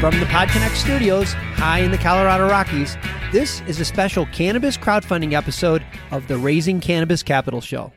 From the podCONX studios, high in the Colorado Rockies, this is a special cannabis crowdfunding episode of the Raising Cannabis Capital Show.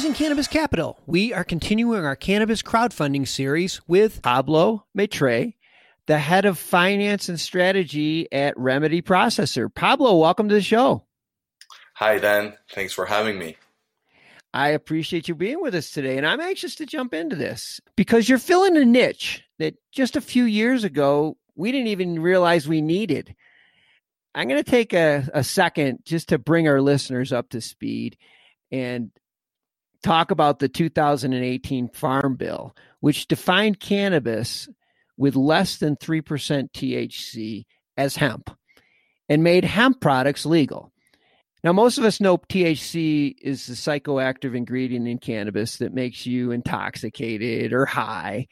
Raising Cannabis Capital, we are continuing our cannabis crowdfunding series with Pablo Mitre, the head of finance and strategy at Remedy Processor. Pablo, welcome to the show. Hi, Dan. Thanks for having me. I appreciate you being with us today, and I'm anxious to jump into this because you're filling a niche that just a few years ago we didn't even realize we needed. I'm going to take a, a second just to bring our listeners up to speed and talk about the 2018 Farm Bill, which defined cannabis with less than 3% THC as hemp and made hemp products legal. Now, most of us know THC is the psychoactive ingredient in cannabis that makes you intoxicated or high.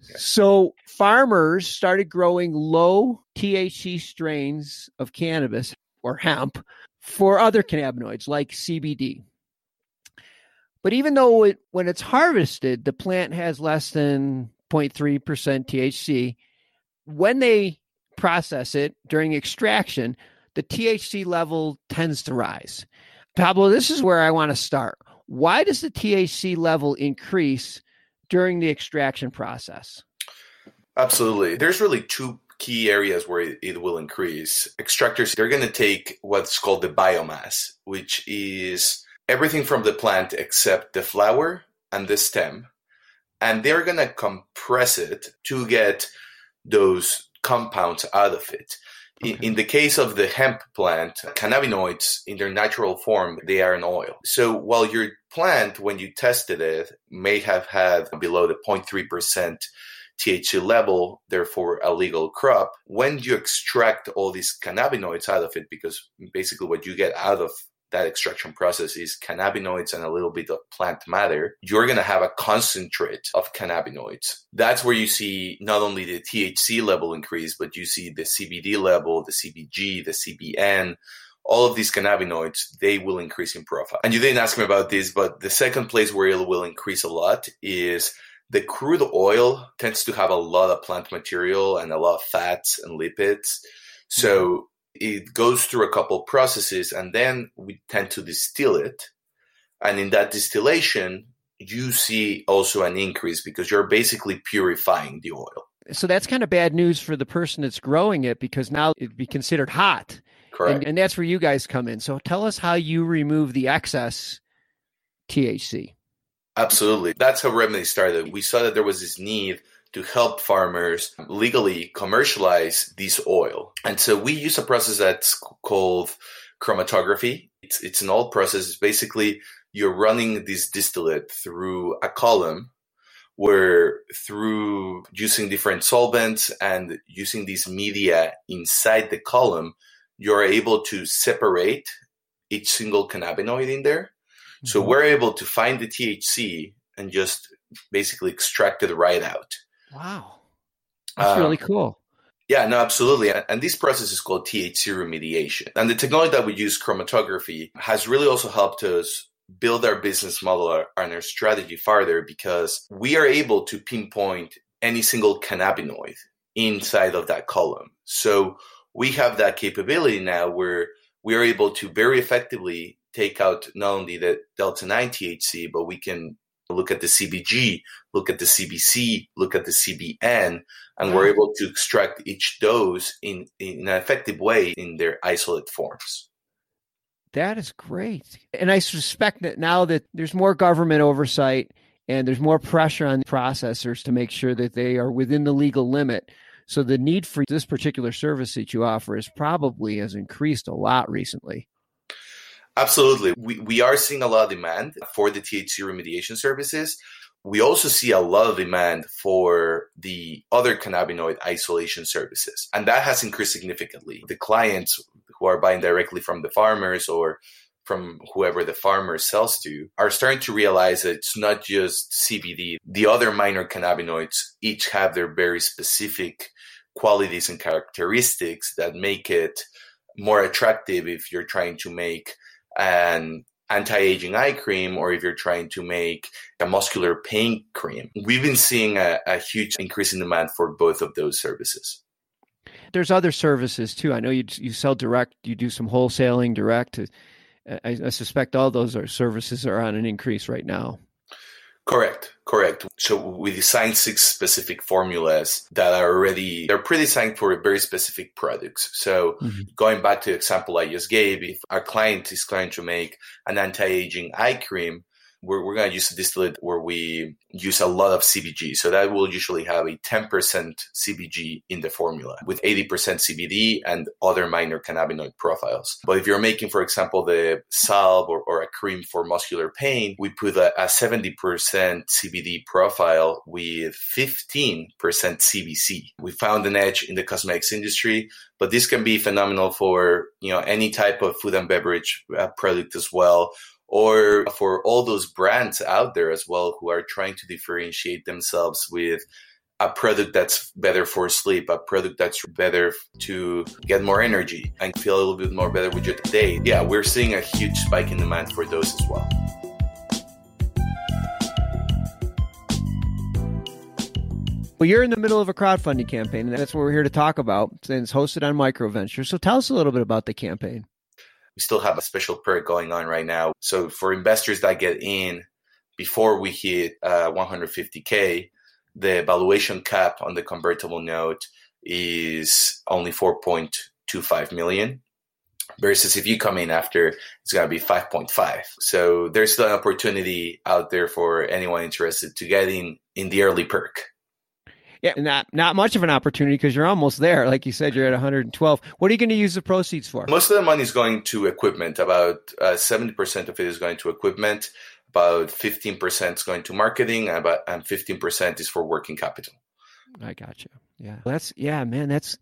So, farmers started growing low THC strains of cannabis or hemp for other cannabinoids like CBD. But even though it, when it's harvested, the plant has less than 0.3% THC, when they process it during extraction, the THC level tends to rise. Pablo, this is where I want to start. Why does the THC level increase during the extraction process? Absolutely. There's really two key areas where it, will increase. Extractors, they're going to take what's called the biomass, which is everything from the plant except the flower and the stem. And they're going to compress it to get those compounds out of it. Okay. In, in the case of the hemp plant, cannabinoids in their natural form, they are an oil. So while your plant, when you tested it, may have had below the 0.3% THC level, therefore a legal crop, when you extract all these cannabinoids out of it, because basically what you get out of that extraction process is cannabinoids and a little bit of plant matter, you're going to have a concentrate of cannabinoids. That's where you see not only the THC level increase, but you see the CBD level, the CBG, the CBN, all of these cannabinoids, they will increase in profile. And you didn't ask me about this, but the second place where it will increase a lot is the crude oil tends to have a lot of plant material and a lot of fats and lipids. So mm-hmm. It goes through a couple processes and then we tend to distill it. And in that distillation, you see also an increase because you're basically purifying the oil. So that's kind of bad news for the person that's growing it because now it'd be considered hot. Correct. And, and that's where you guys come in. So tell us how you remove the excess THC. Absolutely. That's how Remedy started. We saw that there was this need to help farmers legally commercialize this oil. And so we use a process that's called chromatography. It's, it's an old process. It's basically you're running this distillate through a column where through using different solvents and using these media inside the column, you're able to separate each single cannabinoid in there. Mm-hmm. So we're able to find the THC and just basically extract it right out. Wow. That's um, really cool. Yeah, no, absolutely. And this process is called THC remediation. And the technology that we use, chromatography, has really also helped us build our business model and our strategy farther because we are able to pinpoint any single cannabinoid inside of that column. So we have that capability now where we are able to very effectively take out not only the delta 9 THC, but we can look at the CBG, look at the CBC, look at the CBN, and we're mm. able to extract each dose in, in an effective way in their isolate forms. That is great. And I suspect that now that there's more government oversight and there's more pressure on processors to make sure that they are within the legal limit. So the need for this particular service that you offer is probably has increased a lot recently. Absolutely. We, we are seeing a lot of demand for the THC remediation services. We also see a lot of demand for the other cannabinoid isolation services, and that has increased significantly. The clients who are buying directly from the farmers or from whoever the farmer sells to are starting to realize that it's not just CBD. The other minor cannabinoids each have their very specific qualities and characteristics that make it more attractive if you're trying to make an anti-aging eye cream or if you're trying to make a muscular pain cream. We've been seeing a, a huge increase in demand for both of those services. There's other services too. I know you you sell direct. You do some wholesaling direct. I, I suspect all those are services are on an increase right now. Correct, correct. So we designed six specific formulas that are already they're pre-designed for very specific products. So mm-hmm. going back to the example I just gave, if our client is trying to make an anti-aging eye cream, we're, we're going to use a distillate where we use a lot of CBG. So that will usually have a 10% CBG in the formula with 80% CBD and other minor cannabinoid profiles. But if you're making, for example, the salve or, or a cream for muscular pain, we put a, a 70% CBD profile with 15% CBC. We found an edge in the cosmetics industry, but this can be phenomenal for, you know, any type of food and beverage uh, product as well or for all those brands out there as well who are trying to differentiate themselves with a product that's better for sleep, a product that's better to get more energy and feel a little bit more better with your day. Yeah, we're seeing a huge spike in demand for those as well. Well, you're in the middle of a crowdfunding campaign, and that's what we're here to talk about. And it's hosted on Microventure. So tell us a little bit about the campaign we still have a special perk going on right now. So for investors that get in before we hit uh, 150k, the valuation cap on the convertible note is only 4.25 million. Versus if you come in after, it's going to be 5.5. So there's still an opportunity out there for anyone interested to get in in the early perk. Yeah, not not much of an opportunity because you're almost there. Like you said, you're at 112. What are you going to use the proceeds for? Most of the money is going to equipment. About uh, 70% of it is going to equipment. About 15% is going to marketing, and about and 15% is for working capital. I got you. Yeah, that's yeah, man. That's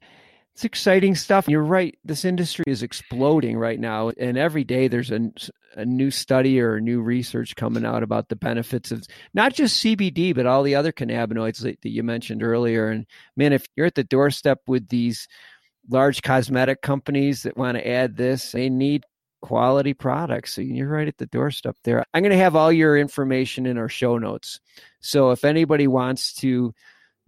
it's exciting stuff. You're right. This industry is exploding right now, and every day there's a, a new study or a new research coming out about the benefits of not just CBD, but all the other cannabinoids that, that you mentioned earlier. And man, if you're at the doorstep with these large cosmetic companies that want to add this, they need quality products. So you're right at the doorstep there. I'm going to have all your information in our show notes. So if anybody wants to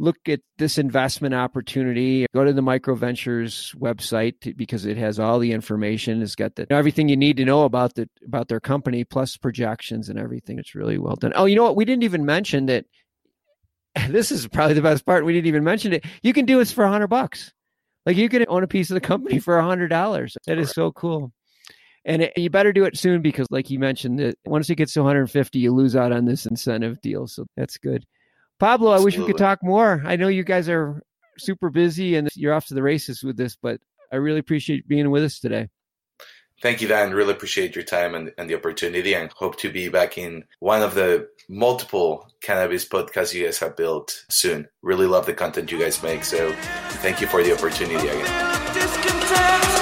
look at this investment opportunity, go to the MicroVentures website because it has all the information. It's got the, everything you need to know about the about their company plus projections and everything. It's really well done. Oh, you know what? We didn't even mention that. This is probably the best part. We didn't even mention it. You can do this for a hundred bucks. Like you can own a piece of the company for a hundred dollars. That is so cool. And it, you better do it soon because, like you mentioned, that once it gets to 150, you lose out on this incentive deal. So that's good. Pablo, I wish we could talk more. I know you guys are super busy and you're off to the races with this, but I really appreciate being with us today. Thank you, Dan. Really appreciate your time and, and the opportunity and hope to be back in one of the multiple cannabis podcasts you guys have built soon. Really love the content you guys make. So thank you for the opportunity again.